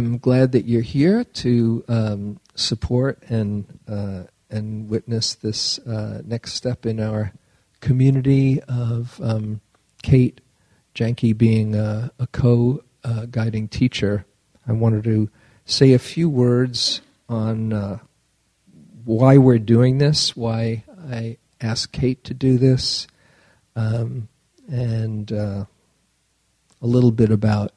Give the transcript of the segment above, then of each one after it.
am glad that you're here to um, support and uh, and witness this uh, next step in our community of um, Kate Janke being a, a co-guiding teacher. I wanted to say a few words on uh, why we're doing this, why I asked Kate to do this, um, and uh, a little bit about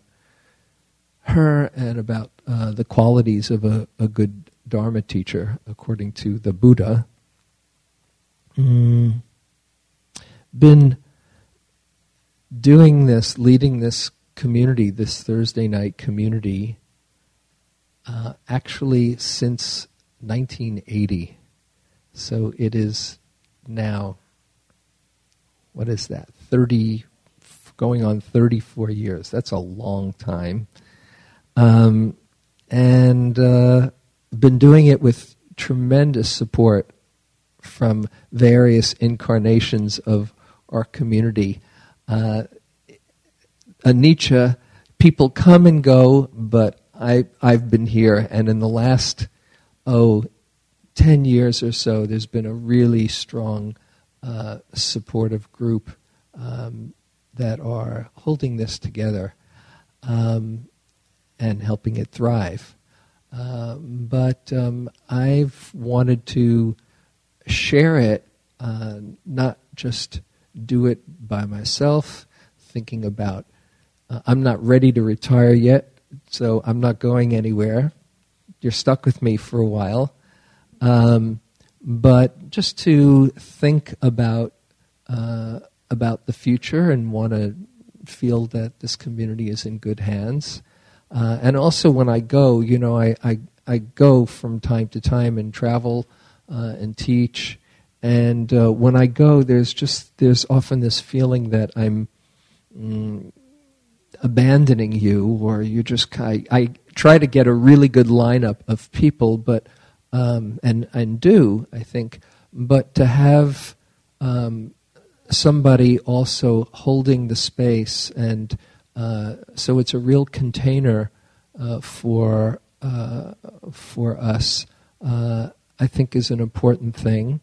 her and about uh, the qualities of a, a, good Dharma teacher, according to the Buddha. Mm. Been doing this, leading this community, this Thursday night community, uh, actually since 1980. So it is now, what is that, 30, going on 34 years. That's a long time. Um, and uh, been doing it with tremendous support from various incarnations of our community. Uh, Anicca, people come and go, but I, I've been here, and in the last, oh, 10 years or so, there's been a really strong uh, supportive group um, that are holding this together um, and helping it thrive. Um, but um, I've wanted to share it, uh, not just do it by myself, thinking about uh, I'm not ready to retire yet, so I'm not going anywhere. You're stuck with me for a while. Um, but just to think about uh, about the future and want to feel that this community is in good hands. Uh, and also, when I go, you know, I, I, I go from time to time and travel uh, and teach. And uh, when I go, there's just there's often this feeling that I'm mm, abandoning you, or you just I, I try to get a really good lineup of people, but um, and and do I think, but to have um, somebody also holding the space, and uh, so it's a real container uh, for uh, for us. Uh, I think is an important thing,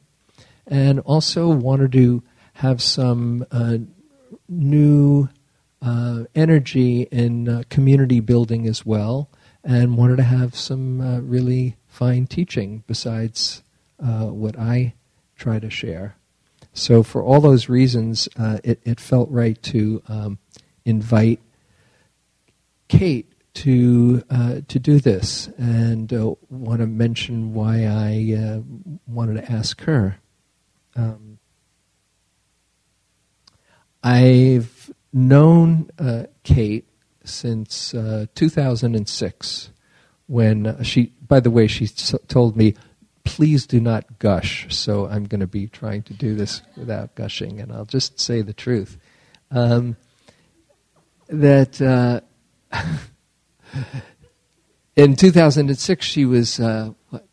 and also wanted to have some new energy in community building as well, and wanted to have some really fine teaching besides what I try to share. So, for all those reasons, uh, it, it, felt right to um, invite Kate to uh, to do this, and uh, want to mention why I uh, wanted to ask her. Um, I've known uh, Kate since uh, 2006, when she. By the way, she told me please do not gush. So I'm going to be trying to do this without gushing, and I'll just say the truth. Um, that uh, in 2006, she was uh, what,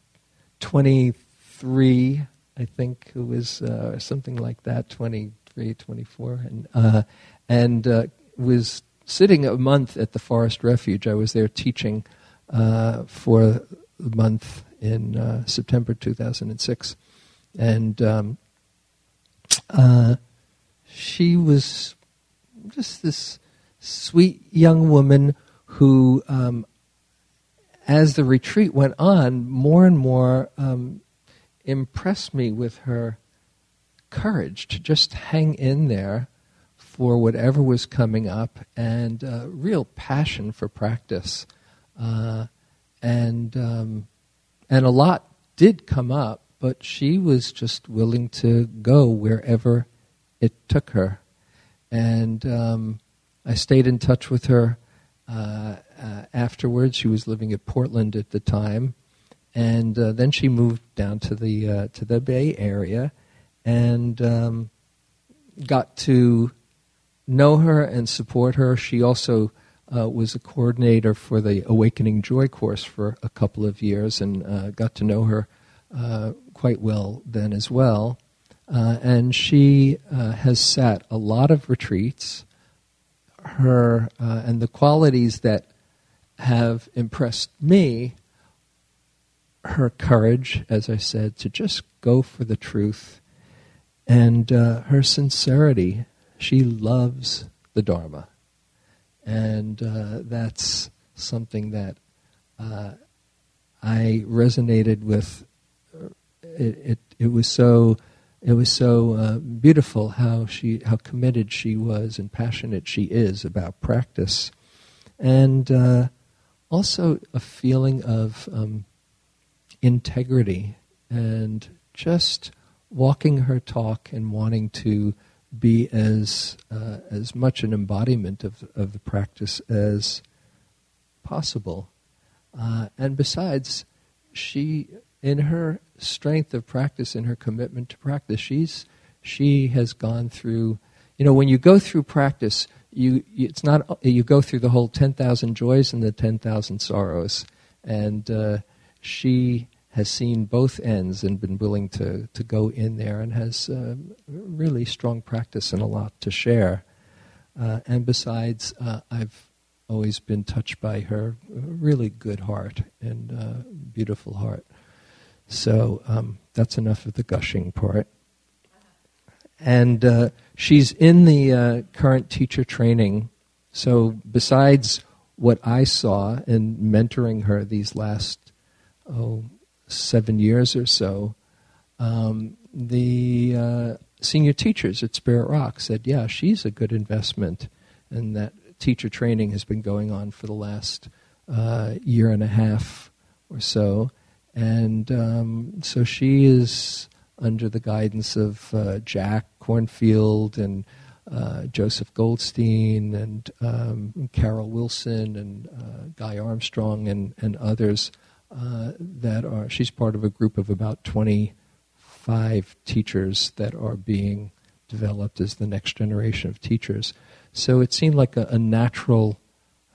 23, I think, it was uh, something like that, 23, 24, and, uh, and uh, was sitting a month at the Forest Refuge. I was there teaching uh, for a month in September 2006. And um, she was just this sweet young woman who, um, as the retreat went on, more and more um, impressed me with her courage to just hang in there for whatever was coming up and uh, real passion for practice. Uh, and um, and a lot did come up, but she was just willing to go wherever it took her. And um, I stayed in touch with her uh, uh, afterwards. She was living at Portland at the time, and uh, then she moved down to the uh, to the Bay Area, and um, got to know her and support her. She also uh, was a coordinator for the Awakening Joy course for a couple of years and uh, got to know her uh, quite well then as well. Uh, and she has sat a lot of retreats. Her uh, and the qualities that have impressed me her courage, as I said, to just go for the truth, and uh, her sincerity. She loves the Dharma. And uh, that's something that uh, I resonated with. It, it, it was so it was so uh, beautiful how she how committed she was and passionate she is about practice, and uh, also a feeling of um, integrity and just walking her talk and wanting to be as uh, as much an embodiment of of the practice as possible. Uh, and besides, she in her strength of practice, in her commitment to practice, she's she has gone through. You know, when you go through practice, you it's not you go through the whole ten thousand joys and the ten thousand sorrows, and uh, she has seen both ends and been willing to, to go in there and has uh, really strong practice and a lot to share. Uh, and besides, uh, I've always been touched by her really good heart and uh, beautiful heart. So um, that's enough of the gushing part. And uh, she's in the uh, current teacher training. So besides what I saw in mentoring her these last oh seven years or so, um, the uh, senior teachers at Spirit Rock said, yeah, she's a good investment. And that teacher training has been going on for the last uh, year and a half or so. And um, so she is under the guidance of uh, Jack Kornfield and uh, Joseph Goldstein and um, Carol Wilson and uh, Guy Armstrong and, and others uh, that are, she's part of a group of about 25 teachers that are being developed as the next generation of teachers. So it seemed like a, a natural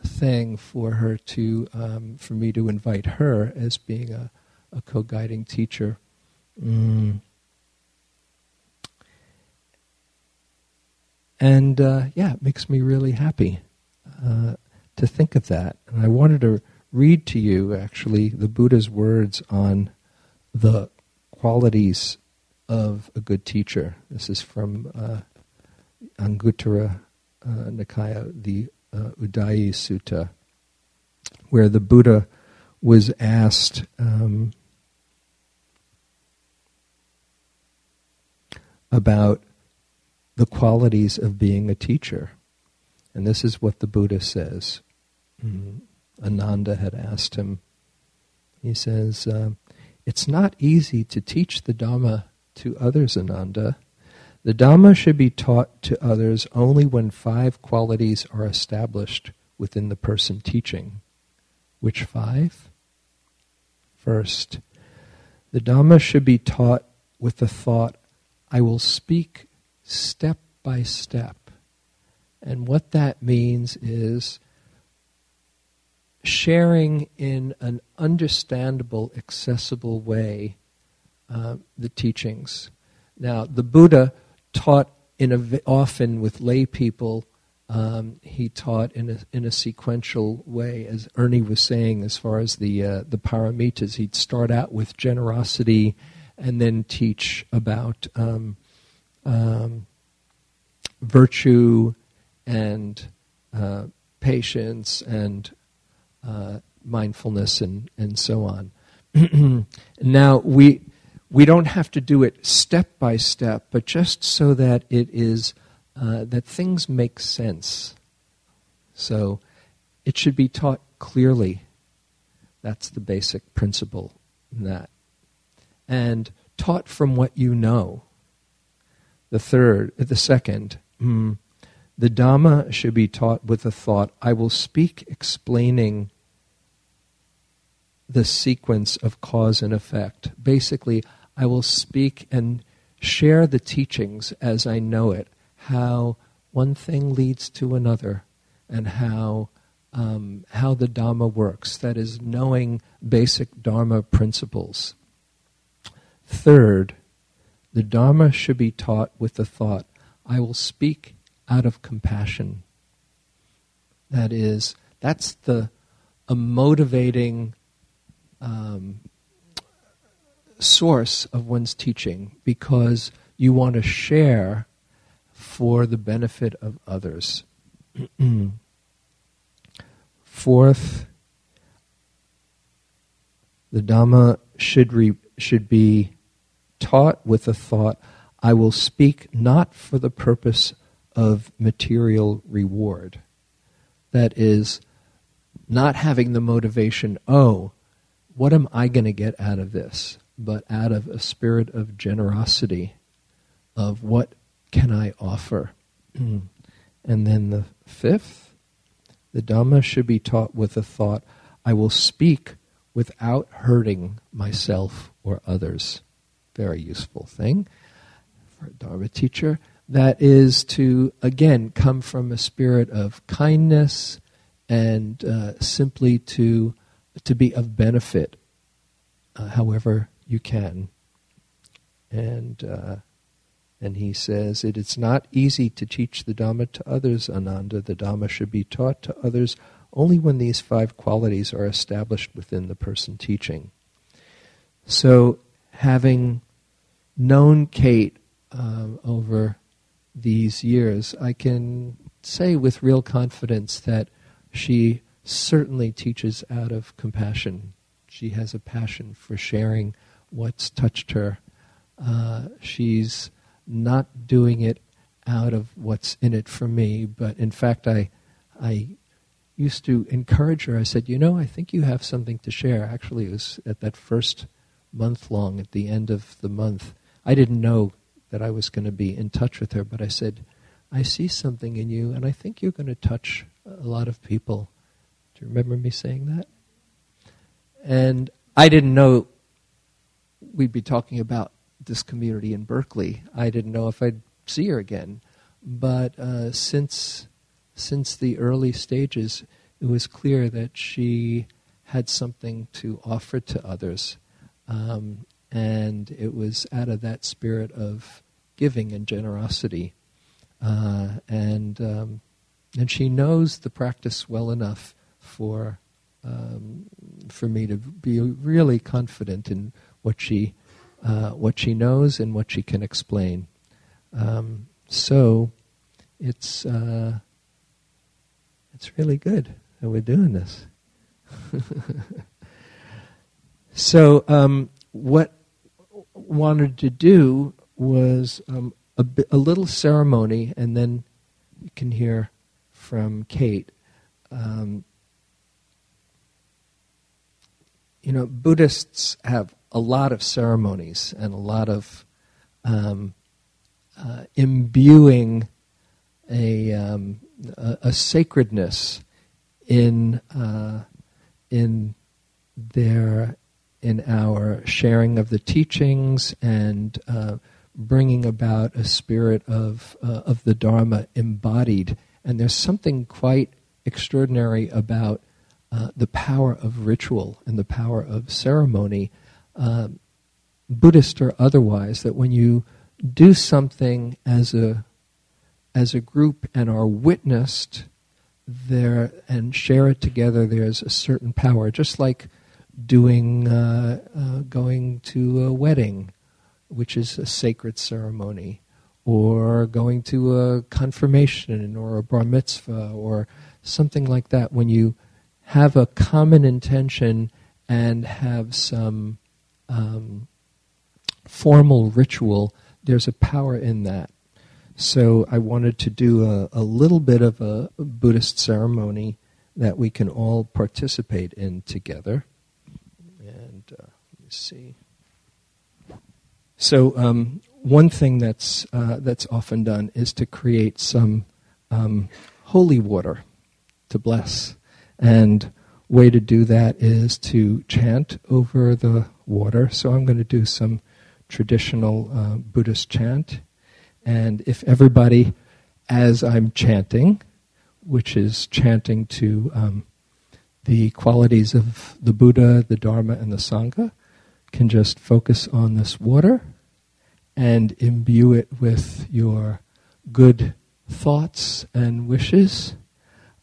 thing for her to, um, for me to invite her as being a, a co-guiding teacher. Mm. And uh, yeah, it makes me really happy uh, to think of that. And I wanted to read to you actually the Buddha's words on the qualities of a good teacher. This is from uh, Anguttara uh, Nikaya, the uh, Uddaya Sutta, where the Buddha was asked. Um, about the qualities of being a teacher. And this is what the Buddha says. Mm-hmm. Ananda had asked him. He says, uh, It's not easy to teach the Dhamma to others, Ananda. The Dhamma should be taught to others only when five qualities are established within the person teaching. Which five? First, the Dhamma should be taught with the thought, I will speak step by step. And what that means is sharing in an understandable, accessible way uh, the teachings. Now, the Buddha taught in a, often with lay people. Um, he taught in a in a sequential way, as Ernie was saying, as far as the uh, the paramitas. He'd start out with generosity, and then teach about um, um, virtue and uh, patience and uh, mindfulness and, and so on. now, we, we don't have to do it step by step, but just so that it is, uh, that things make sense. So it should be taught clearly. That's the basic principle in that. And taught from what you know. The third, the second, mm, the Dhamma should be taught with the thought, I will speak explaining the sequence of cause and effect. Basically, I will speak and share the teachings as I know it, how one thing leads to another, and how um, how the Dhamma works. That is, knowing basic Dharma principles. Third, the Dharma should be taught with the thought, I will speak out of compassion. That is, that's the a motivating um, source of one's teaching because you want to share for the benefit of others. Fourth, the Dhamma should, re, should be taught with the thought I will speak not for the purpose of material reward. That is, not having the motivation, oh, what am I going to get out of this? But out of a spirit of generosity, of what can I offer? and then the fifth, the Dhamma should be taught with the thought, I will speak without hurting myself or others. Very useful thing for a Dharma teacher. That is to, again, come from a spirit of kindness and uh, simply to, to be of benefit uh, however you can. And, uh, and he says, it is not easy to teach the Dhamma to others, Ananda. The Dhamma should be taught to others only when these five qualities are established within the person teaching. So, having known Kate um, over these years, I can say with real confidence that she certainly teaches out of compassion. She has a passion for sharing what's touched her. Uh, she's not doing it out of what's in it for me, but in fact, I, I used to encourage her. I said, You know, I think you have something to share. Actually, it was at that first month long, at the end of the month. I didn't know that I was going to be in touch with her, but I said, I see something in you, and I think you're going to touch a lot of people. Do you remember me saying that? And I didn't know we'd be talking about this community in Berkeley. I didn't know if I'd see her again. But uh, since since the early stages, it was clear that she had something to offer to others. Um, and it was out of that spirit of giving and generosity. Uh, and, um, and she knows the practice well enough for, um, for me to be really confident in what she, uh, what she knows and what she can explain. Um, so it's, uh, it's really good that we're doing this. so, um, what wanted to do was um, a, a, little ceremony, and then you can hear from Kate. Um, you know, Buddhists have a lot of ceremonies and a lot of um, uh, imbuing a, um, a, a, sacredness in uh, in their in our sharing of the teachings and uh, bringing about a spirit of uh, of the Dharma embodied. And there's something quite extraordinary about uh, the power of ritual and the power of ceremony, um, Buddhist or otherwise. That when you do something as a as a group and are witnessed there and share it together, there's a certain power. Just like doing, uh, uh, going to a wedding, which is a sacred ceremony, or going to a confirmation or a bar mitzvah or something like that. When you have a common intention and have some um, formal ritual, there's a power in that. So I wanted to do a, a little bit of a Buddhist ceremony that we can all participate in together. See. So um, one thing that's uh, that's often done is to create some um, holy water to bless, and way to do that is to chant over the water. So I'm going to do some traditional uh, Buddhist chant. And if everybody, as I'm chanting, which is chanting to um, the qualities of the Buddha, the Dharma, and the Sangha, can just focus on this water and imbue it with your good thoughts and wishes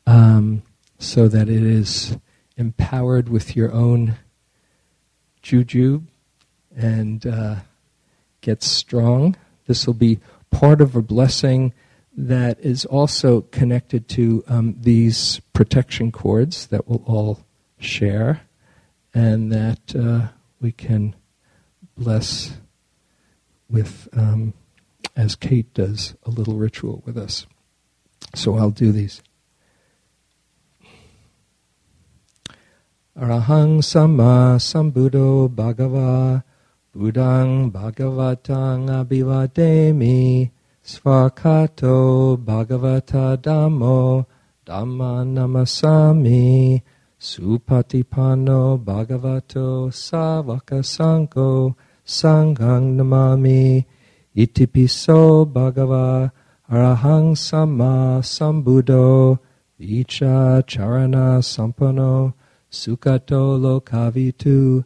um, so that it is empowered with your own juju and uh, get strong. This will be part of a blessing that is also connected to um, these protection cords that we'll all share, and that uh, we can bless with, um, as Kate does, a little ritual with us. So I'll do these. Arahang Sama Sambuddho Bhagava Buddhang Bhagavatang Abhivademi Svakato Bhagavata Dhammo Dhamma Namasami Supatipano Bhagavato Savaka Sanko Namami Itipiso Bhagava Arahang Sama Sambuddho Vicha Charana Sampano Sukato Lokavitu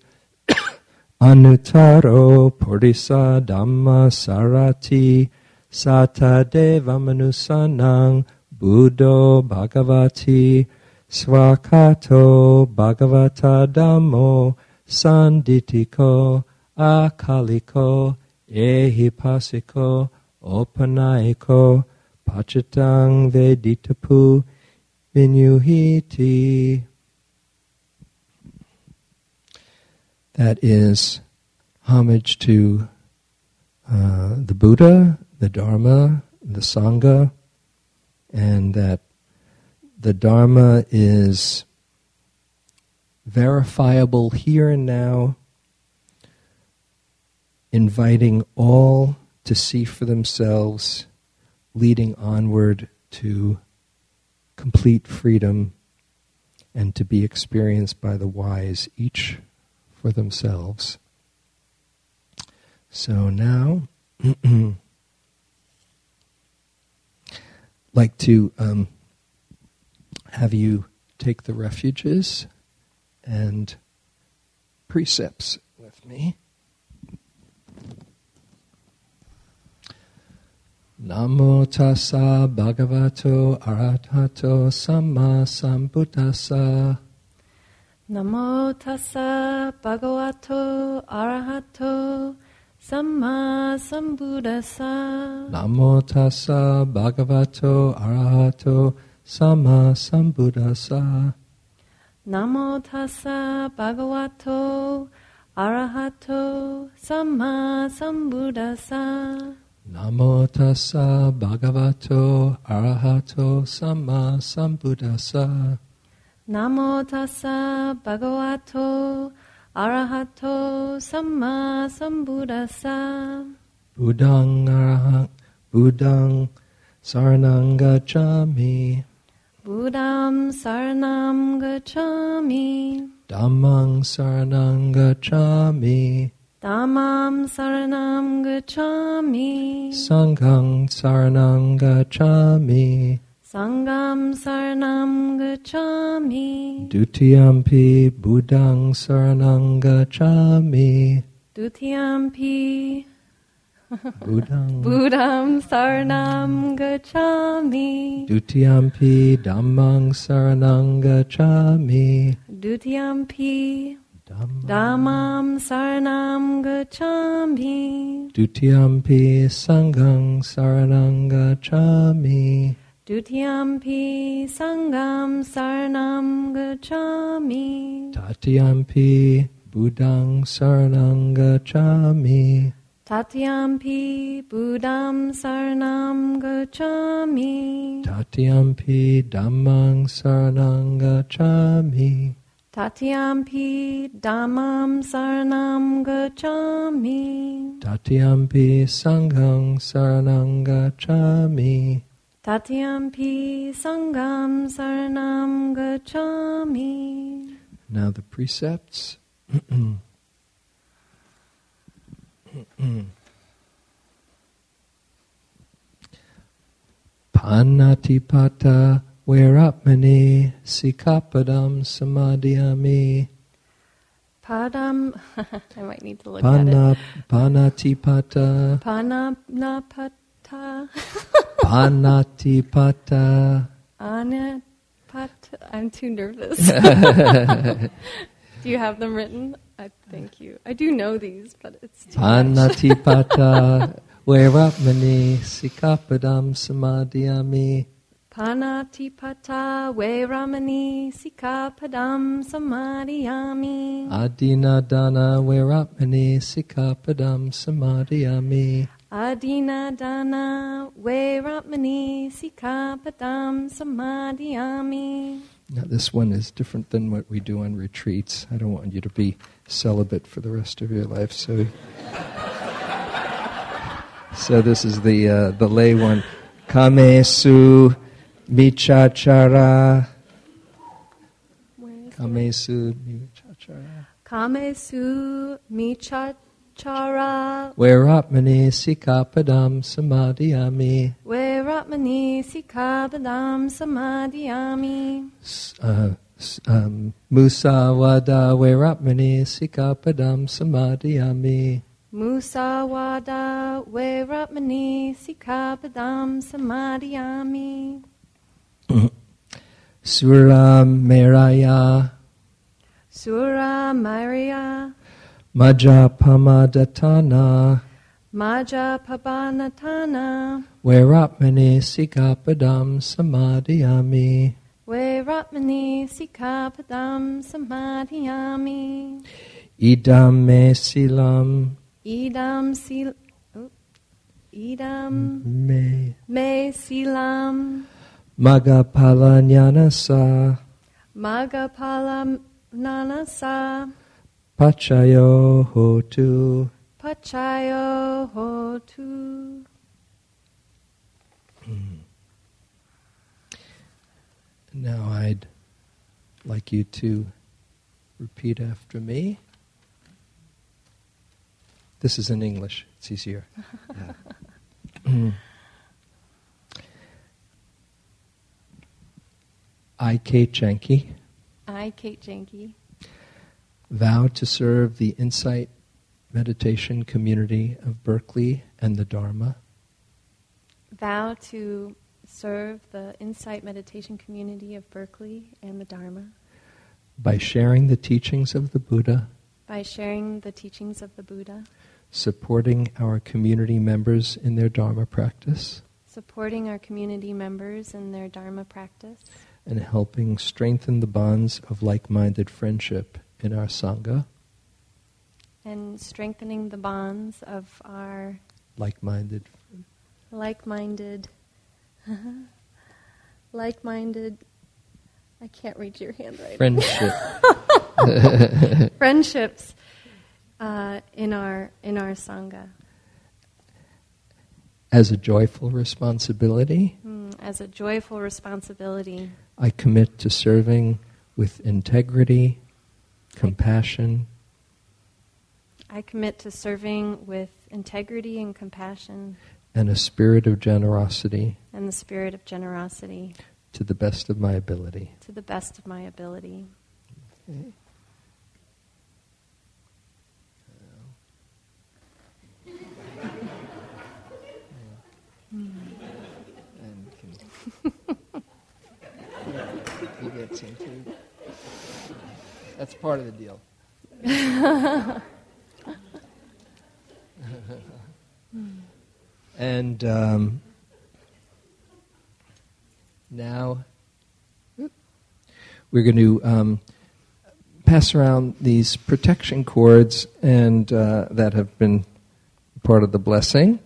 Anutaro Purisa Dhamma Sarati Sata Deva Manusanang Buddho Bhagavati Swakato Bhagavata Dhammo Sanditiko Akaliko Ehipasiko Opanaiko Pachatang Veditapu Vinyuhiti. That is homage to uh, the Buddha, the Dharma, the Sangha, and that the Dharma is verifiable here and now, inviting all to see for themselves, leading onward to complete freedom and to be experienced by the wise, each for themselves. So now, like to um, have you take the refuges and precepts with me. Namo tassa bhagavato arahato samma sambuddhassa. Namo tassa bhagavato arahato samma sambuddhassa. Namo tassa bhagavato arahato samma sambuddhassa. Namo tassa bhagavato arahato samma sambuddhassa. Namo tassa bhagavato arahato samma sambuddhassa. Namo tassa bhagavato arahato samma sambuddhassa. Buddhang arahang Buddhang saranang gacchami. Buddham saranam gacchami. Dhammang saranang gacchami. Dhammam saranam gacchami. Sanghang saranang gacchami. Sangam saranam gacchami. Dutiyampi Buddhang saranang gacchami. Dutiyampi Buddhang Buddham saranam gacchami. Dutiyampi Dhammang saranang gacchami. Dutiyampi Dhammam saranam gacchami. Dutiyampi Sanghang saranang gacchami. Dutiyampi sangam saranam gacchami. Tatiyampi Buddhang saranang gacchami. Tatyampi buddham Sarnam gacchami. Tatiyampi Dhammang Sarnam gacchami. Tatyampi dhammam saranam gacchami. Tatiyampi Sanghang saranang gacchami. Tatyampi sangam saranam gacchami. Now the precepts. Panatipata Verapmani Sikapadam Samadhyami Padam, I might need to look Pana, at it. Panatipata. Panapata, Panatipata Anapata, I'm too nervous. do you have them written? I thank you. I do know these, but it's too much. Anatipata Veramani Sikapadam Samadhyami Panatipata Veramani Sikapadam Samadhyami. Adinadana Veramani Sikapadam Samadhyami Adina Dana Veramani Sikapadam Samadhyami. Now this one is different than what we do on retreats. I don't want you to be celibate for the rest of your life, so so this is the uh, the lay one. Kamesu michachara. Where is it? Kamesu michachara. Kamesu Michachara Veramani sikapadam samadhyami. Veramani Sikabadam Samadhyami? S- uh, um, Musawada Veramani sikapadam samadhyami. Musawada Veramani Sikabadam Samadhyami? Suram Meraya Sura Maria Majapamadatana Maja Pabanatana Veramani sikapadam samadhyami. Veramani Sikabadam Samadhyami. Idam me silam. Idam Sil oh, Idam me. Me Silam. Magapalanyanasa Magapala Nanasa pachayo hotu. Pachayo Hotu. Hmm. Now I'd like you to repeat after me. This is in English, it's easier. Yeah. Hmm. I, Kate Janke, I, Kate Janke, vow to serve the Insight Meditation community of Berkeley and the Dharma. Vow to serve the Insight Meditation community of Berkeley and the Dharma. By sharing the teachings of the Buddha, by sharing the teachings of the Buddha, supporting our community members in their Dharma practice, supporting our community members in their Dharma practice, and helping strengthen the bonds of like minded friendship in our Sangha, and strengthening the bonds of our like minded. like minded, like minded. I can't read your handwriting. Friendship. Friendships uh, in our in our sangha As a joyful responsibility, mm, as a joyful responsibility. I commit to serving with integrity, compassion, I commit to serving with integrity and compassion and a spirit of generosity and the spirit of generosity to the best of my ability. to the best of my ability. And he gets into. That's part of the deal. and um, now we're going to um, pass around these protection cords, and uh, that have been part of the blessing.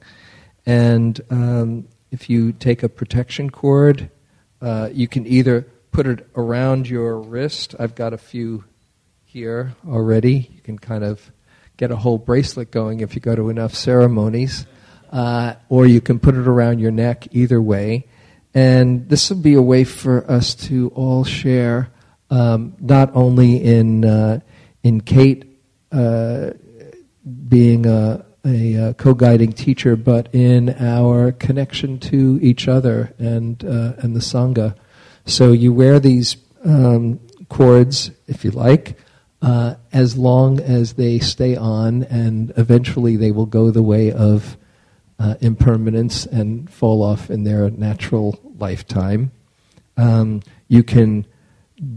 And um, if you take a protection cord, uh, you can either put it around your wrist. I've got a few already. You can kind of get a whole bracelet going if you go to enough ceremonies. Uh, or you can put it around your neck, either way. And this will be a way for us to all share, um, not only in, uh, in Kate uh, being a, a, uh co-guiding teacher, but in our connection to each other and uh, and the sangha. So you wear these um, cords, if you like, uh, as long as they stay on, and eventually they will go the way of uh, impermanence and fall off in their natural lifetime. Um, you can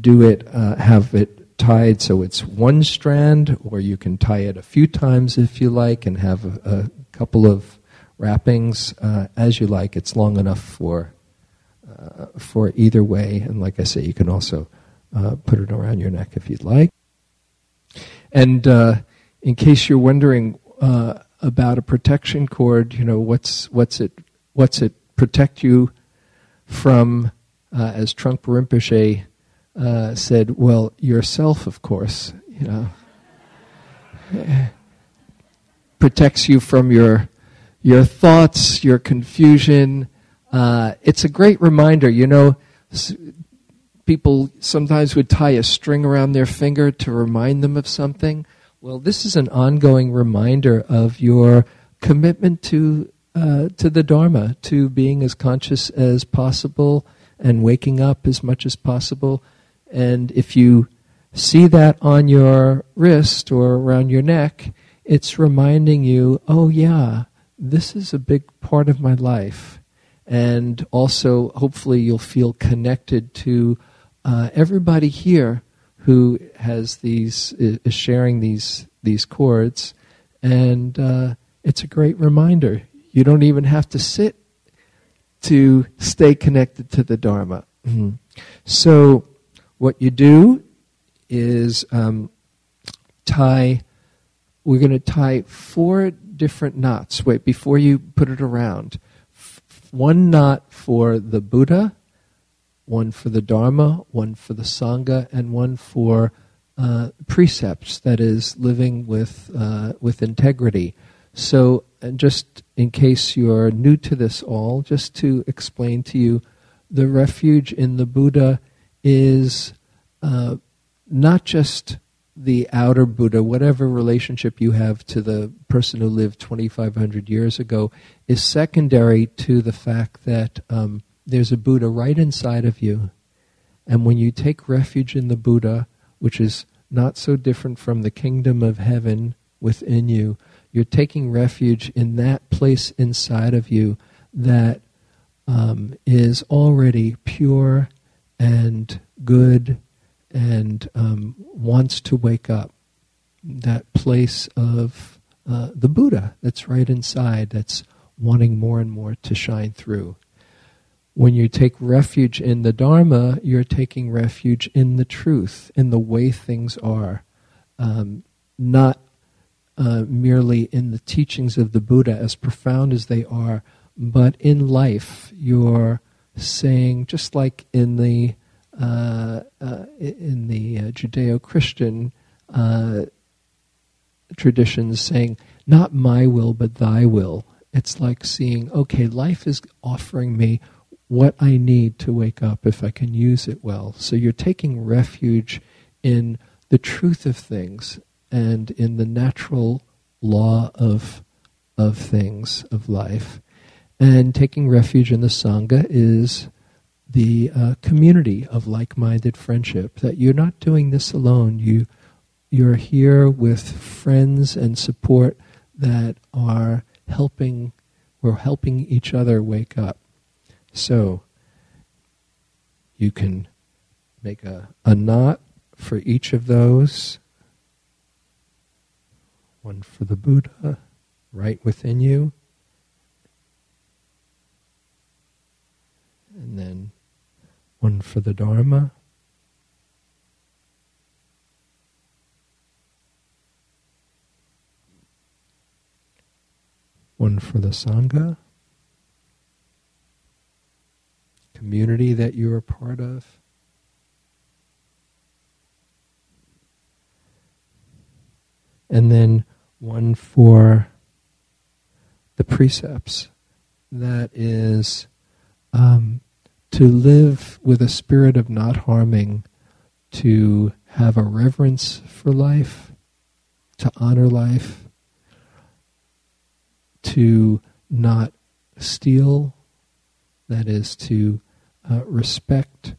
do it, uh, have it tied so it's one strand, or you can tie it a few times if you like and have a, a couple of wrappings uh, as you like. It's long enough for uh, for either way, and like I say, you can also put it around your neck if you'd like. And uh, in case you're wondering uh, about a protection cord, you know what's what's it what's it protect you from? Uh, as Trungpa Rinpoche uh, said, "Well, yourself, of course, you know, protects you from your your thoughts, your confusion." Uh, it's a great reminder, you know people sometimes would tie a string around their finger to remind them of something. Well, this is an ongoing reminder of your commitment to uh, to the Dharma, to being as conscious as possible and waking up as much as possible. And if you see that on your wrist or around your neck, it's reminding you, oh yeah, this is a big part of my life. And also, hopefully, you'll feel connected to uh, everybody here who has these is sharing these these cords, and uh, it's a great reminder. You don't even have to sit to stay connected to the Dharma. Mm-hmm. So, what you do is um, tie. We're going to tie four different knots. Wait, before you put it around, one knot for the Buddha one for the Dharma, one for the Sangha, and one for uh, precepts, that is, living with, uh, with integrity. So, and just in case you're new to this all, just to explain to you, the refuge in the Buddha is uh, not just the outer Buddha, whatever relationship you have to the person who lived 2,500 years ago, is secondary to the fact that um, there's a Buddha right inside of you. And when you take refuge in the Buddha, which is not so different from the kingdom of heaven within you, you're taking refuge in that place inside of you that um, is already pure and good and um, wants to wake up. That place of uh, the Buddha that's right inside, that's wanting more and more to shine through. When you take refuge in the Dharma, you're taking refuge in the truth, in the way things are, um, not uh, merely in the teachings of the Buddha, as profound as they are, but in life. You're saying, just like in the uh, uh, in the uh, Judeo-Christian uh, traditions, saying, "Not my will, but Thy will." It's like seeing, okay, life is offering me what I need to wake up if I can use it well. So you're taking refuge in the truth of things and in the natural law of of things of life. And taking refuge in the Sangha is the uh, community of like-minded friendship. That you're not doing this alone. You you're here with friends and support that are helping. We're helping each other wake up. So you can make a, a knot for each of those. One for the Buddha, right within you. And then one for the Dharma. One for the Sangha. Community that you're part of. And then one for the precepts that is um, to live with a spirit of not harming, to have a reverence for life, to honor life, to not steal, that is, to uh, respect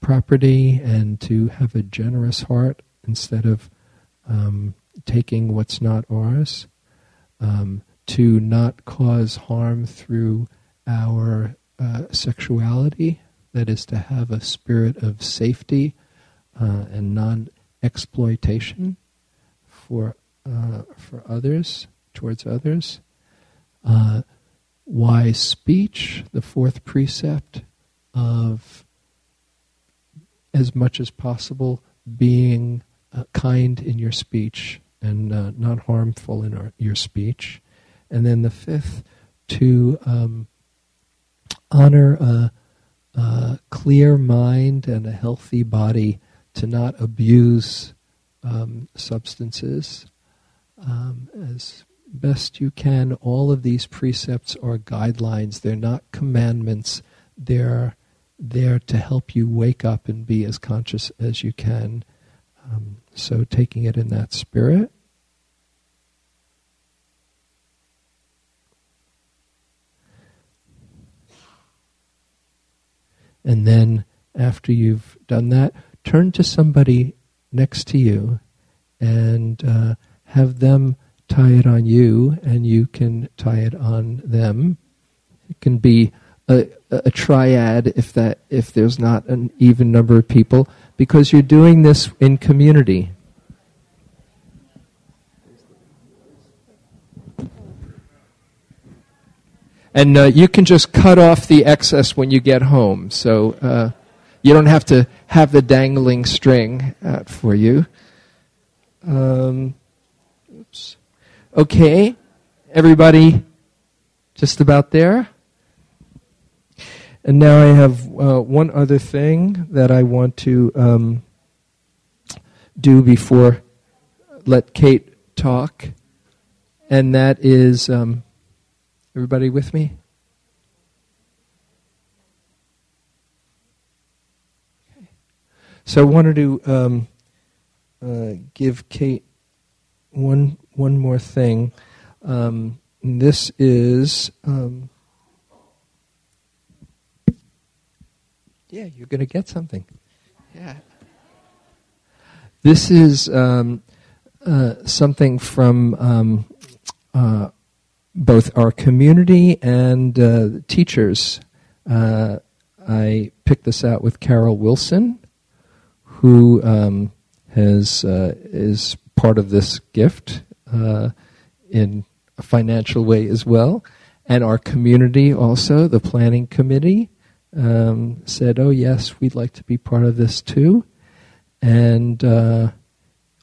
property and to have a generous heart instead of um, taking what's not ours, um, to not cause harm through our uh, sexuality, that is to have a spirit of safety uh, and non exploitation for, uh, for others, towards others. Uh, wise speech, the fourth precept of as much as possible being uh, kind in your speech and uh, not harmful in our, your speech. And then the fifth, to um, honor a, a, clear mind and a healthy body, to not abuse um, substances um, as best you can. All of these precepts are guidelines, they're not commandments, they're there to help you wake up and be as conscious as you can. Um, so, taking it in that spirit. And then, after you've done that, turn to somebody next to you and uh, have them tie it on you, and you can tie it on them. It can be a, a triad if that if there's not an even number of people, because you're doing this in community. And uh, you can just cut off the excess when you get home. So uh, you don't have to have the dangling string out for you. Um, oops. Okay, everybody just about there? And now I have uh, one other thing that I want to um, do before let Kate talk, and that is um, everybody with me? So I wanted to um, uh, give Kate one one more thing. Um, this is. Um, yeah, you're going to get something. Yeah. This is um, uh, something from um, uh, both our community and uh, teachers. Uh, I picked this out with Carol Wilson, who um, has uh, is part of this gift uh, in a financial way as well. And our community also, the planning committee, um, said, "Oh yes, we'd like to be part of this too." And uh,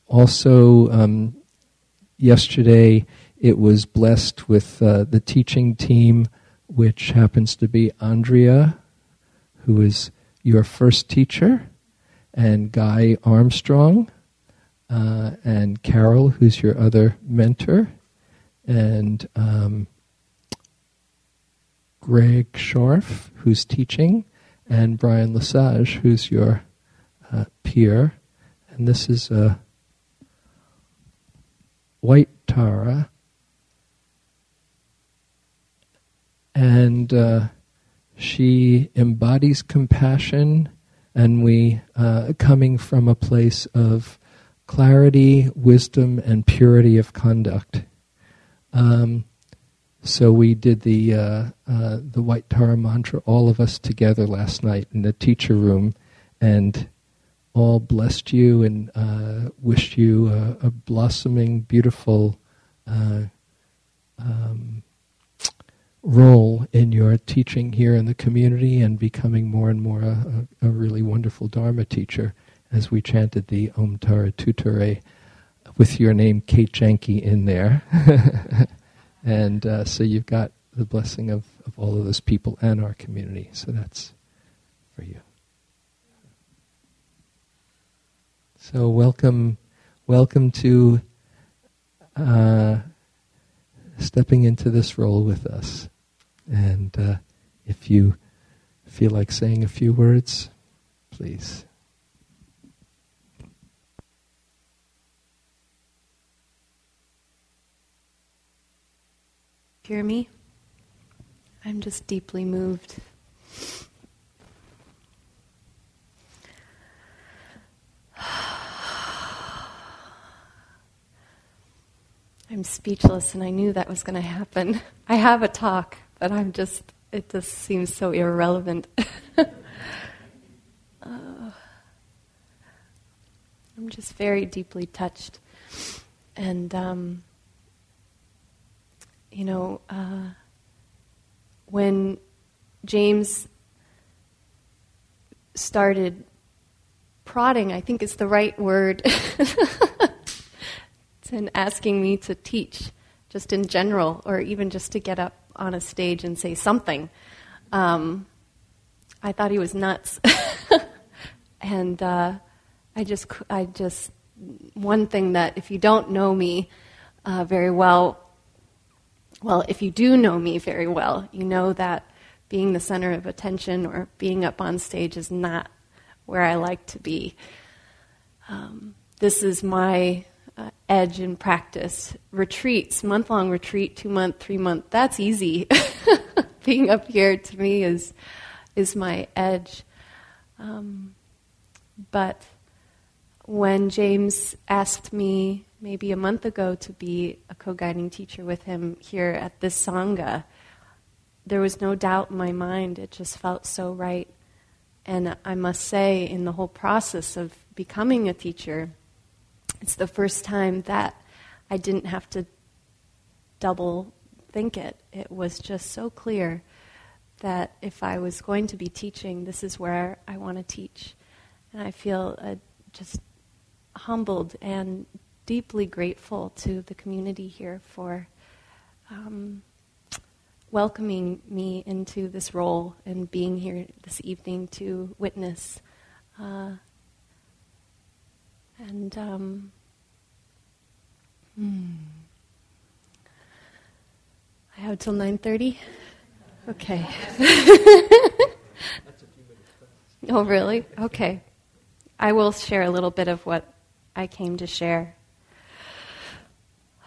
also, um, yesterday it was blessed with uh, the teaching team, which happens to be Andrea, who is your first teacher, and Guy Armstrong, uh, and Carol, who's your other mentor, and um, Greg Scharf, who's teaching, and Brian Lesage, who's your uh, peer. And this is a white Tara. And uh, she embodies compassion, and we, uh, coming from a place of clarity, wisdom, and purity of conduct. Um, so we did the uh, uh, the White Tara mantra, all of us together last night in the teacher room, and all blessed you and uh, wished you a, a blossoming, beautiful uh, um, role in your teaching here in the community and becoming more and more a, a really wonderful Dharma teacher as we chanted the Om Tara Tutere with your name, Kate Janke, in there. and uh, so you've got the blessing of, of all of those people and our community. So that's for you. So welcome, welcome to uh, stepping into this role with us. And uh, if you feel like saying a few words, please. hear me? I'm just deeply moved. I'm speechless, and I knew that was going to happen. I have a talk, but I'm just, it just seems so irrelevant. Uh, I'm just very deeply touched. And, um, you know, uh, when James started prodding, I think is the right word, and asking me to teach, just in general, or even just to get up on a stage and say something. Um, I thought he was nuts, and uh, I just, I just, one thing that if you don't know me uh, very well, well, if you do know me very well, you know that being the center of attention or being up on stage is not where I like to be. Um, this is my uh, edge in practice. Retreats, month long retreat, two month, three month, that's easy. being up here to me is, is my edge. Um, but when James asked me maybe a month ago to be a co guiding teacher with him here at this Sangha, there was no doubt in my mind. It just felt so right. And I must say, in the whole process of becoming a teacher, it's the first time that I didn't have to double think it. It was just so clear that if I was going to be teaching, this is where I want to teach. And I feel uh, just humbled and deeply grateful to the community here for um, welcoming me into this role and being here this evening to witness. Uh, and um, hmm. I have till nine thirty. Okay. oh, really? Okay. I will share a little bit of what I came to share.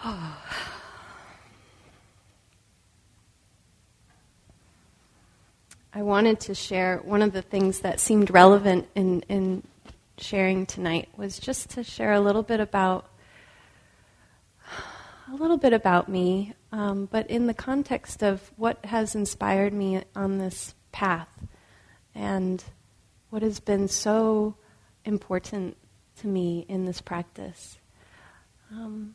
I wanted to share one of the things that seemed relevant in, in sharing tonight was just to share a little bit about a little bit about me, um, but in the context of what has inspired me on this path and what has been so important to me in this practice. Um,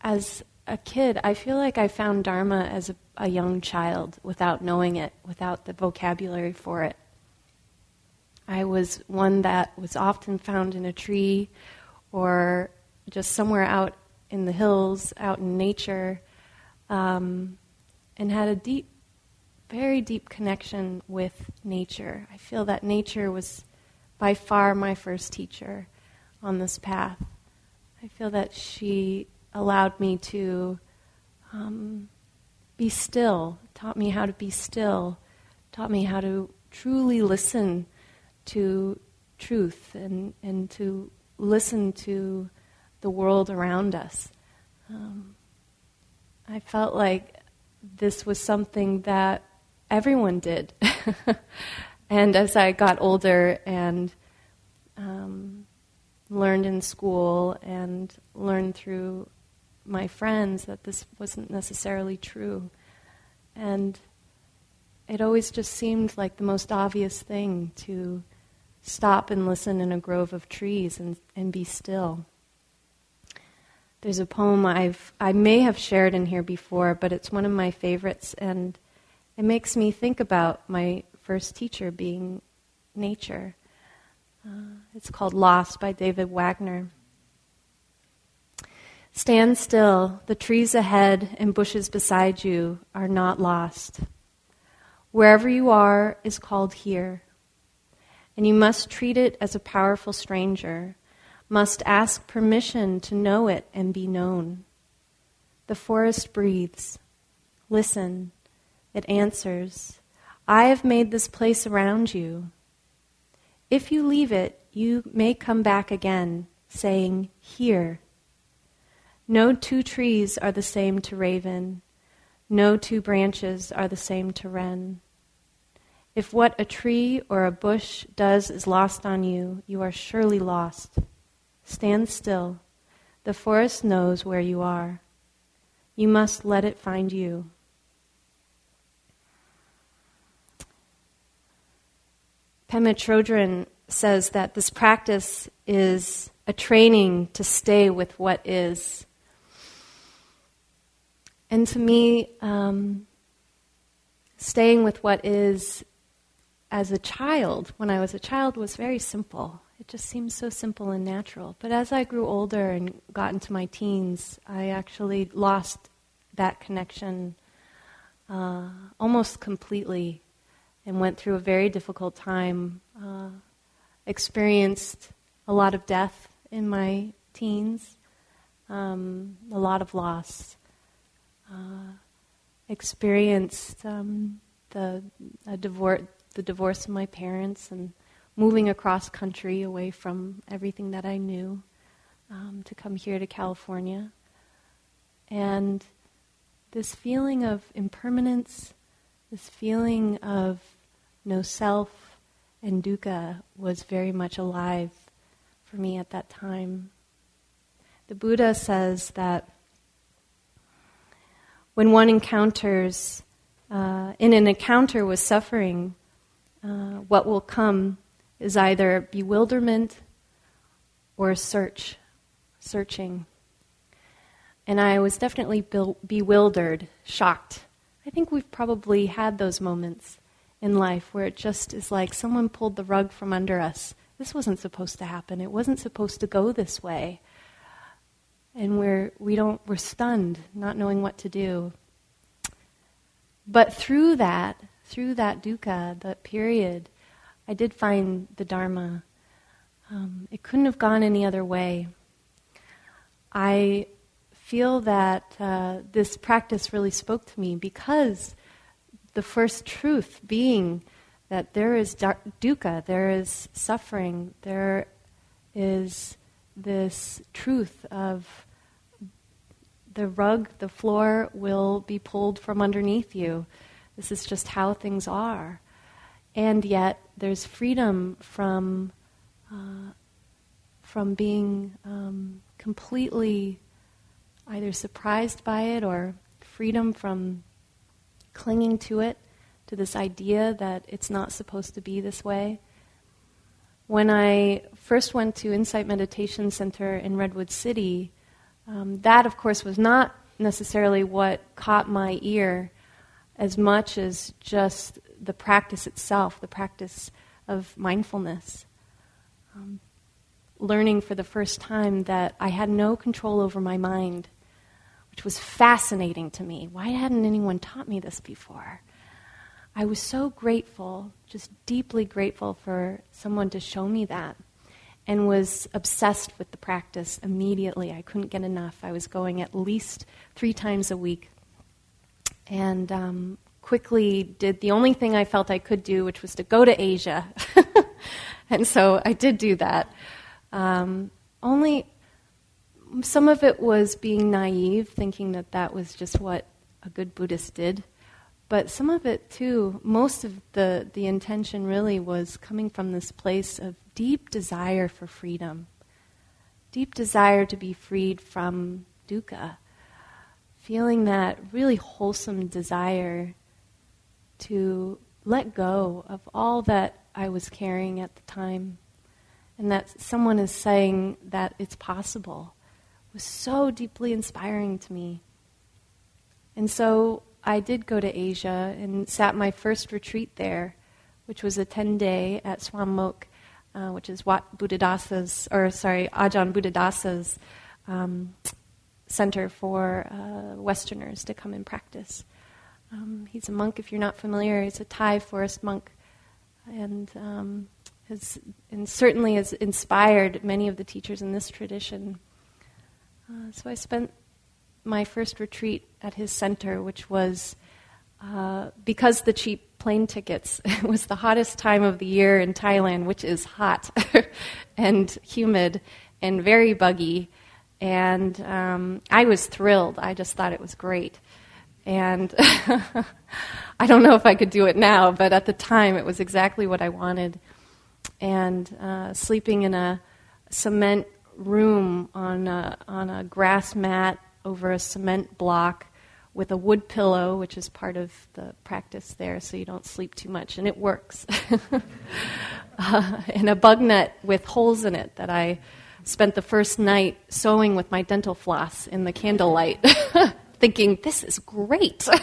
as a kid, I feel like I found Dharma as a, a young child without knowing it, without the vocabulary for it. I was one that was often found in a tree or just somewhere out in the hills, out in nature, um, and had a deep, very deep connection with nature. I feel that nature was by far my first teacher on this path. I feel that she allowed me to um, be still, taught me how to be still, taught me how to truly listen to truth and, and to listen to the world around us. Um, I felt like this was something that everyone did. and as I got older and um, learned in school and learned through my friends that this wasn't necessarily true. And it always just seemed like the most obvious thing to stop and listen in a grove of trees and, and be still. There's a poem I've I may have shared in here before, but it's one of my favorites, and it makes me think about my first teacher being nature. Uh, it's called Lost by David Wagoner. Stand still, the trees ahead and bushes beside you are not lost. Wherever you are is called here, and you must treat it as a powerful stranger, must ask permission to know it and be known. The forest breathes. Listen, it answers. I have made this place around you. If you leave it, you may come back again, saying, Here. No two trees are the same to raven. No two branches are the same to wren. If what a tree or a bush does is lost on you, you are surely lost. Stand still. The forest knows where you are. You must let it find you. Pema Chodron says that this practice is a training to stay with what is. And to me, um, staying with what is as a child, when I was a child, was very simple. It just seemed so simple and natural. But as I grew older and got into my teens, I actually lost that connection uh, almost completely and went through a very difficult time. Uh, experienced a lot of death in my teens, um, a lot of loss. Uh, experienced um, the divorce, the divorce of my parents, and moving across country away from everything that I knew um, to come here to California, and this feeling of impermanence, this feeling of no self and dukkha was very much alive for me at that time. The Buddha says that when one encounters, uh, in an encounter with suffering, uh, what will come is either bewilderment or search, searching. And I was definitely bewildered, shocked. I think we've probably had those moments in life where it just is like someone pulled the rug from under us. This wasn't supposed to happen. It wasn't supposed to go this way. And we're, we don't, we're stunned, not knowing what to do. But through that, through that dukkha, that period, I did find the Dharma. Um, it couldn't have gone any other way. I feel that uh, this practice really spoke to me because the first truth being that there is dukkha, there is suffering, there is this truth of the rug, the floor will be pulled from underneath you. This is just how things are. And yet, there's freedom from, uh, from being um, completely either surprised by it or freedom from clinging to it, to this idea that it's not supposed to be this way. When I first went to Insight Meditation Center in Redwood City, um, that, of course, was not necessarily what caught my ear as much as just the practice itself, the practice of mindfulness. Um, learning for the first time that I had no control over my mind which was fascinating to me. Why hadn't anyone taught me this before? I was so grateful, just deeply grateful for someone to show me that, and was obsessed with the practice immediately. I couldn't get enough. I was going at least three times a week. And um, quickly did the only thing I felt I could do, which was to go to Asia. and so I did do that. Um, only some of it was being naive, thinking that that was just what a good Buddhist did. But some of it, too, most of the, the intention really was coming from this place of deep desire for freedom, deep desire to be freed from dukkha, feeling that really wholesome desire to let go of all that I was carrying at the time. And that someone is saying that it's possible was so deeply inspiring to me. And so I did go to Asia and sat my first retreat there, which was a 10 day at Suan Mokkh, uh, which is Wat Buddhadasa's, or sorry, Ajahn Buddhadasa's um, center for uh, Westerners to come and practice. Um, he's a monk, if you're not familiar, he's a Thai forest monk, and, um, has, and certainly has inspired many of the teachers in this tradition. Uh, so I spent my first retreat at his center, which was uh, because the cheap plane tickets. It was the hottest time of the year in Thailand, which is hot and humid and very buggy. And um, I was thrilled. I just thought it was great. And I don't know if I could do it now, but at the time it was exactly what I wanted. And uh, sleeping in a cement room on a, on a grass mat over a cement block with a wood pillow, which is part of the practice there, so you don't sleep too much, and it works. uh, and a bug net with holes in it that I spent the first night sewing with my dental floss in the candlelight, thinking, this is great.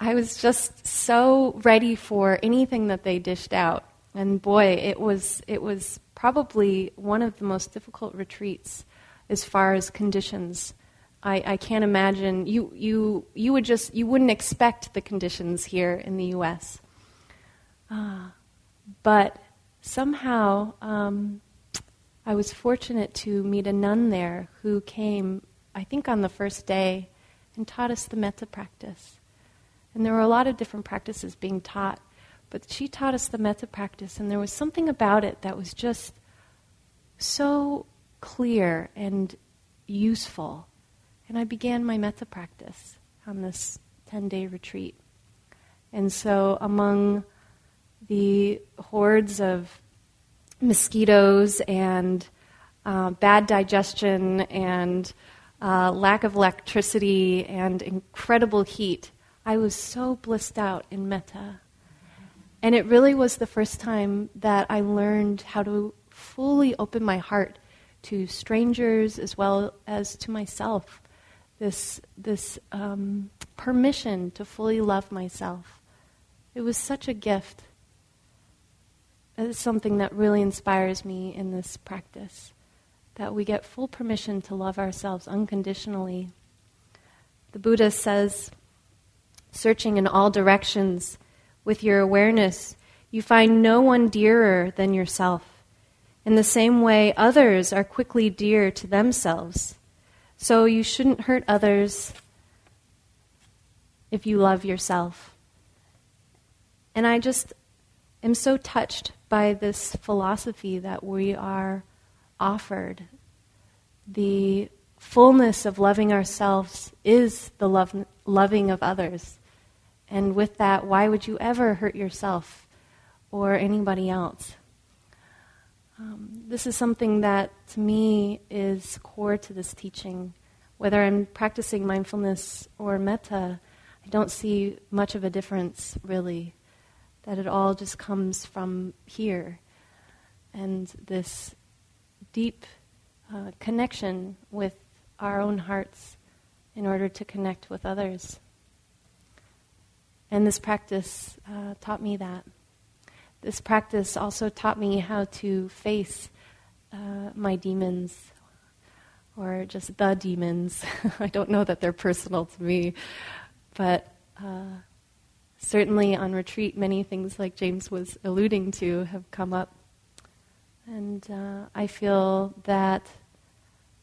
I was just so ready for anything that they dished out. And boy, it was, it was probably one of the most difficult retreats as far as conditions. I, I can't imagine you, you, you would just you wouldn't expect the conditions here in the U.S. Uh, but somehow um, I was fortunate to meet a nun there who came, I think, on the first day and taught us the metta practice. And there were a lot of different practices being taught, but she taught us the metta practice, and there was something about it that was just so clear and useful. And I began my metta practice on this 10 day retreat. And so, among the hordes of mosquitoes and uh, bad digestion and uh, lack of electricity and incredible heat, I was so blissed out in metta. And it really was the first time that I learned how to fully open my heart to strangers as well as to myself. This, this um, permission to fully love myself. It was such a gift. It's something that really inspires me in this practice that we get full permission to love ourselves unconditionally. The Buddha says, searching in all directions with your awareness, you find no one dearer than yourself. In the same way, others are quickly dear to themselves. So you shouldn't hurt others if you love yourself. And I just am so touched by this philosophy that we are offered. The fullness of loving ourselves is the love, loving of others. And with that, why would you ever hurt yourself or anybody else? Um, this is something that, to me, is core to this teaching. Whether I'm practicing mindfulness or metta, I don't see much of a difference, really. That it all just comes from here. And this deep uh, connection with our own hearts in order to connect with others. And this practice uh, taught me that. This practice also taught me how to face uh, my demons, or just the demons. I don't know that they're personal to me, but uh, certainly on retreat, many things like James was alluding to have come up. And uh, I feel that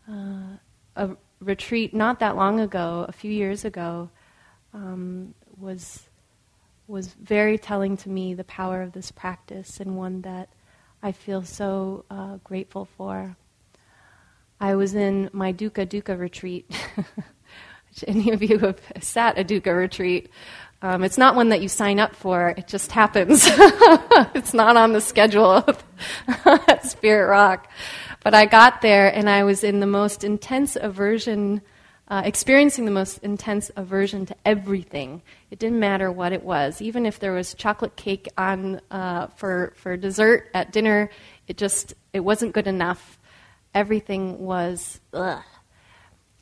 uh, a retreat not that long ago, a few years ago, um, was was very telling to me the power of this practice and one that I feel so uh, grateful for. I was in my Dukkha Dukkha retreat. Any of you have sat a Dukkha retreat. Um, it's not one that you sign up for, it just happens. it's not on the schedule at Spirit Rock. But I got there and I was in the most intense aversion uh, experiencing the most intense aversion to everything. It didn't matter what it was. Even if there was chocolate cake on uh, for for dessert at dinner, it just it wasn't good enough. Everything was ugh.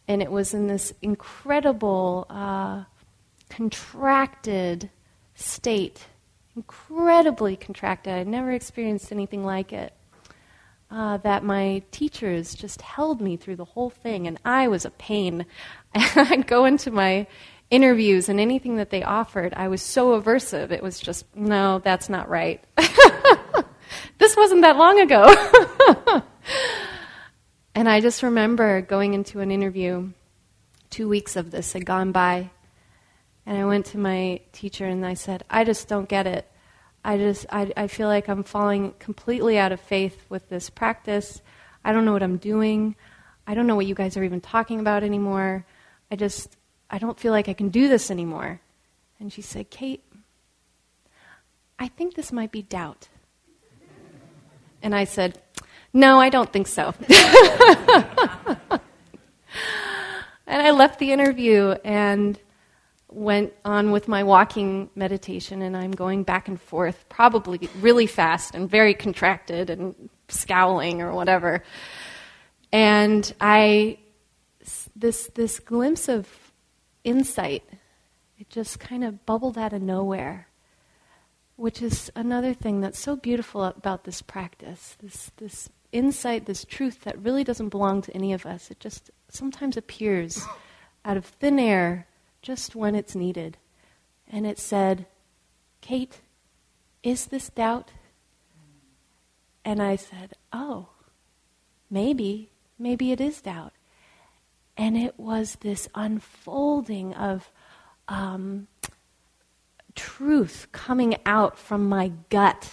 and it was in this incredible uh, contracted state, incredibly contracted. I'd never experienced anything like it uh, that my teachers just held me through the whole thing, and I was a pain. I'd go into my interviews, and anything that they offered, I was so aversive. It was just, no, that's not right. this wasn't that long ago. and I just remember going into an interview, two weeks of this had gone by, and I went to my teacher and I said, I just don't get it. I just I, I feel like I'm falling completely out of faith with this practice. I don't know what I'm doing. I don't know what you guys are even talking about anymore. I just I don't feel like I can do this anymore. And she said, Kate, I think this might be doubt. And I said, No, I don't think so. and I left the interview and went on with my walking meditation, and I'm going back and forth, probably really fast and very contracted and scowling or whatever. And I, this, this glimpse of insight, it just kind of bubbled out of nowhere, which is another thing that's so beautiful about this practice. This, this insight, this truth that really doesn't belong to any of us. It just sometimes appears out of thin air just when it's needed. And it said, Kate, is this doubt? And I said, Oh, maybe, maybe it is doubt. And it was this unfolding of um, truth coming out from my gut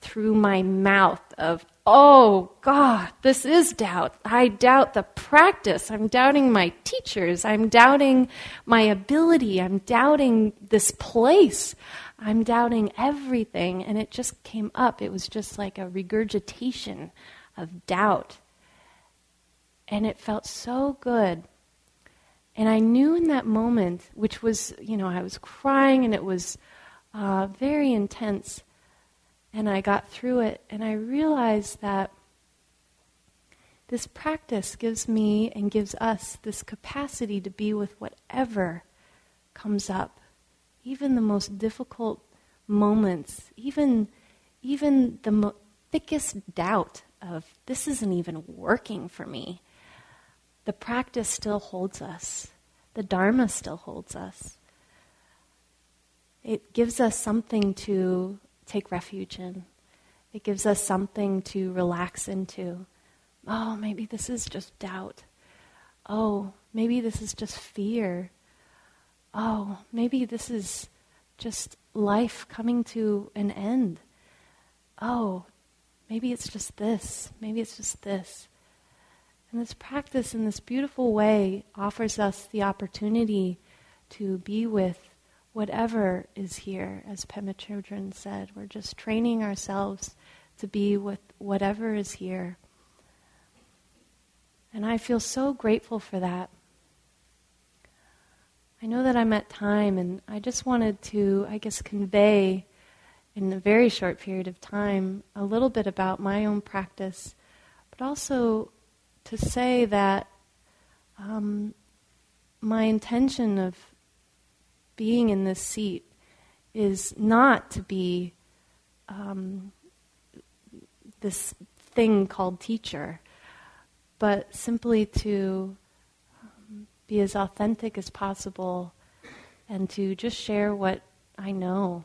through my mouth of, oh God, this is doubt. I doubt the practice. I'm doubting my teachers. I'm doubting my ability. I'm doubting this place. I'm doubting everything. And it just came up. It was just like a regurgitation of doubt. And it felt so good. And I knew in that moment, which was, you know, I was crying and it was uh, very intense and I got through it, and I realized that this practice gives me and gives us this capacity to be with whatever comes up, even the most difficult moments, even, even the mo- thickest doubt of this isn't even working for me. The practice still holds us, the Dharma still holds us. It gives us something to take refuge in. It gives us something to relax into. Oh, maybe this is just doubt. Oh, maybe this is just fear. Oh, maybe this is just life coming to an end. Oh, maybe it's just this. Maybe it's just this. And this practice, in this beautiful way, offers us the opportunity to be with whatever is here, as Pema Chodron said. We're just training ourselves to be with whatever is here. And I feel so grateful for that. I know that I'm at time, and I just wanted to, I guess, convey in a very short period of time a little bit about my own practice, but also to say that um, my intention of being in this seat is not to be um, this thing called teacher, but simply to um, be as authentic as possible and to just share what I know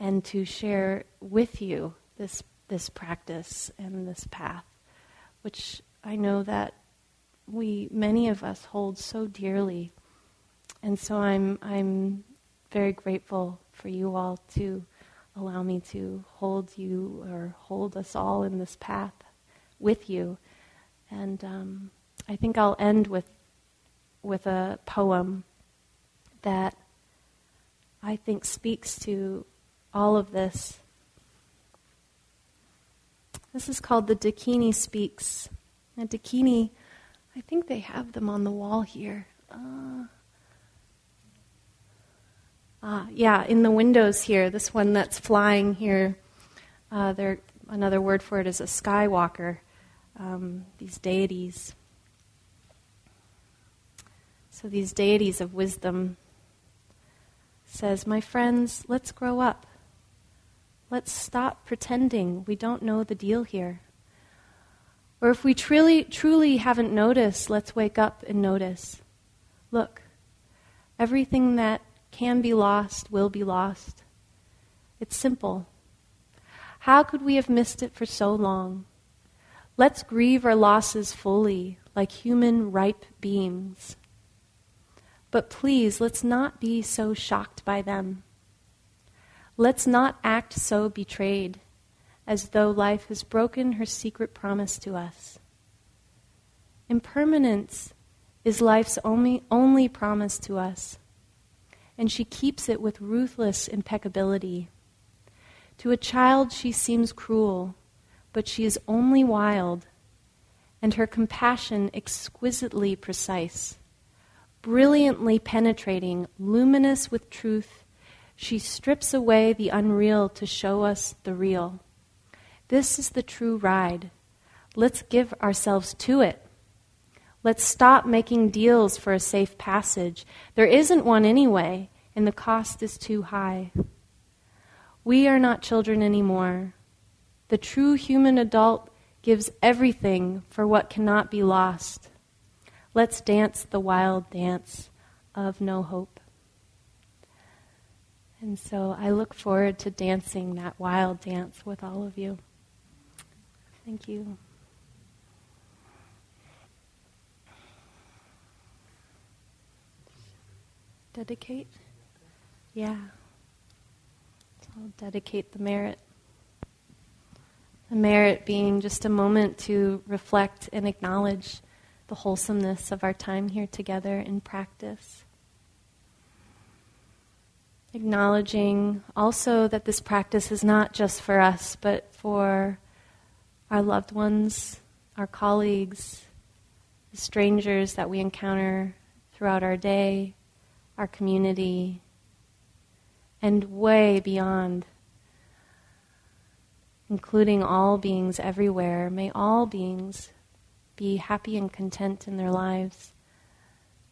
and to share with you this, this practice and this path, which I know that we, many of us, hold so dearly. And so I'm, I'm very grateful for you all to allow me to hold you or hold us all in this path with you. And um, I think I'll end with, with a poem that I think speaks to all of this. This is called The Dakini Speaks. And Dakini, I think they have them on the wall here. Uh, uh, yeah, in the windows here, this one that's flying here, uh, there, another word for it is a skywalker, um, these deities. So these deities of wisdom says, My friends, let's grow up. Let's stop pretending we don't know the deal here. Or if we truly, truly haven't noticed, let's wake up and notice. Look, everything that can be lost, will be lost. It's simple. How could we have missed it for so long? Let's grieve our losses fully, like human ripe beings. But please, let's not be so shocked by them. Let's not act so betrayed, as though life has broken her secret promise to us. Impermanence is life's only, only promise to us and she keeps it with ruthless impeccability. To a child, she seems cruel, but she is only wild, and her compassion exquisitely precise, brilliantly penetrating, luminous with truth, she strips away the unreal to show us the real. This is the true ride. Let's give ourselves to it. Let's stop making deals for a safe passage. There isn't one anyway, and the cost is too high. We are not children anymore. The true human adult gives everything for what cannot be lost. Let's dance the wild dance of no hope. And so I look forward to dancing that wild dance with all of you. Thank you. Dedicate? Yeah. So I'll dedicate the merit. The merit being just a moment to reflect and acknowledge the wholesomeness of our time here together in practice. Acknowledging also that this practice is not just for us, but for our loved ones, our colleagues, the strangers that we encounter throughout our day, our community, and way beyond, including all beings everywhere. May all beings be happy and content in their lives.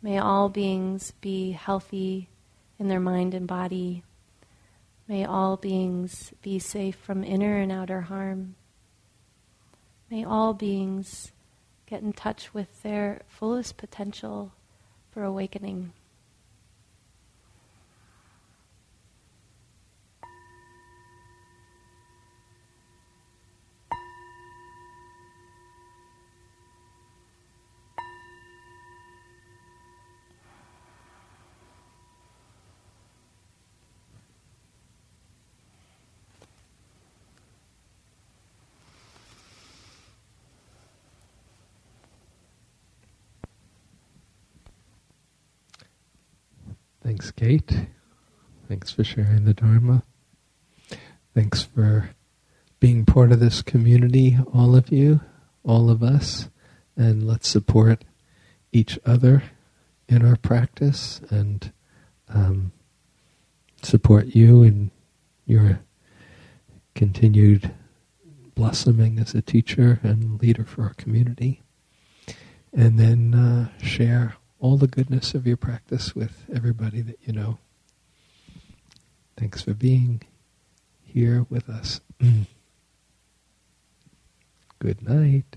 May all beings be healthy in their mind and body. May all beings be safe from inner and outer harm. May all beings get in touch with their fullest potential for awakening. Thanks, Kate. Thanks for sharing the Dharma. Thanks for being part of this community, all of you, all of us, and let's support each other in our practice and um, support you in your continued blossoming as a teacher and leader for our community. And then uh, share all the goodness of your practice with everybody that you know. Thanks for being here with us. Good night.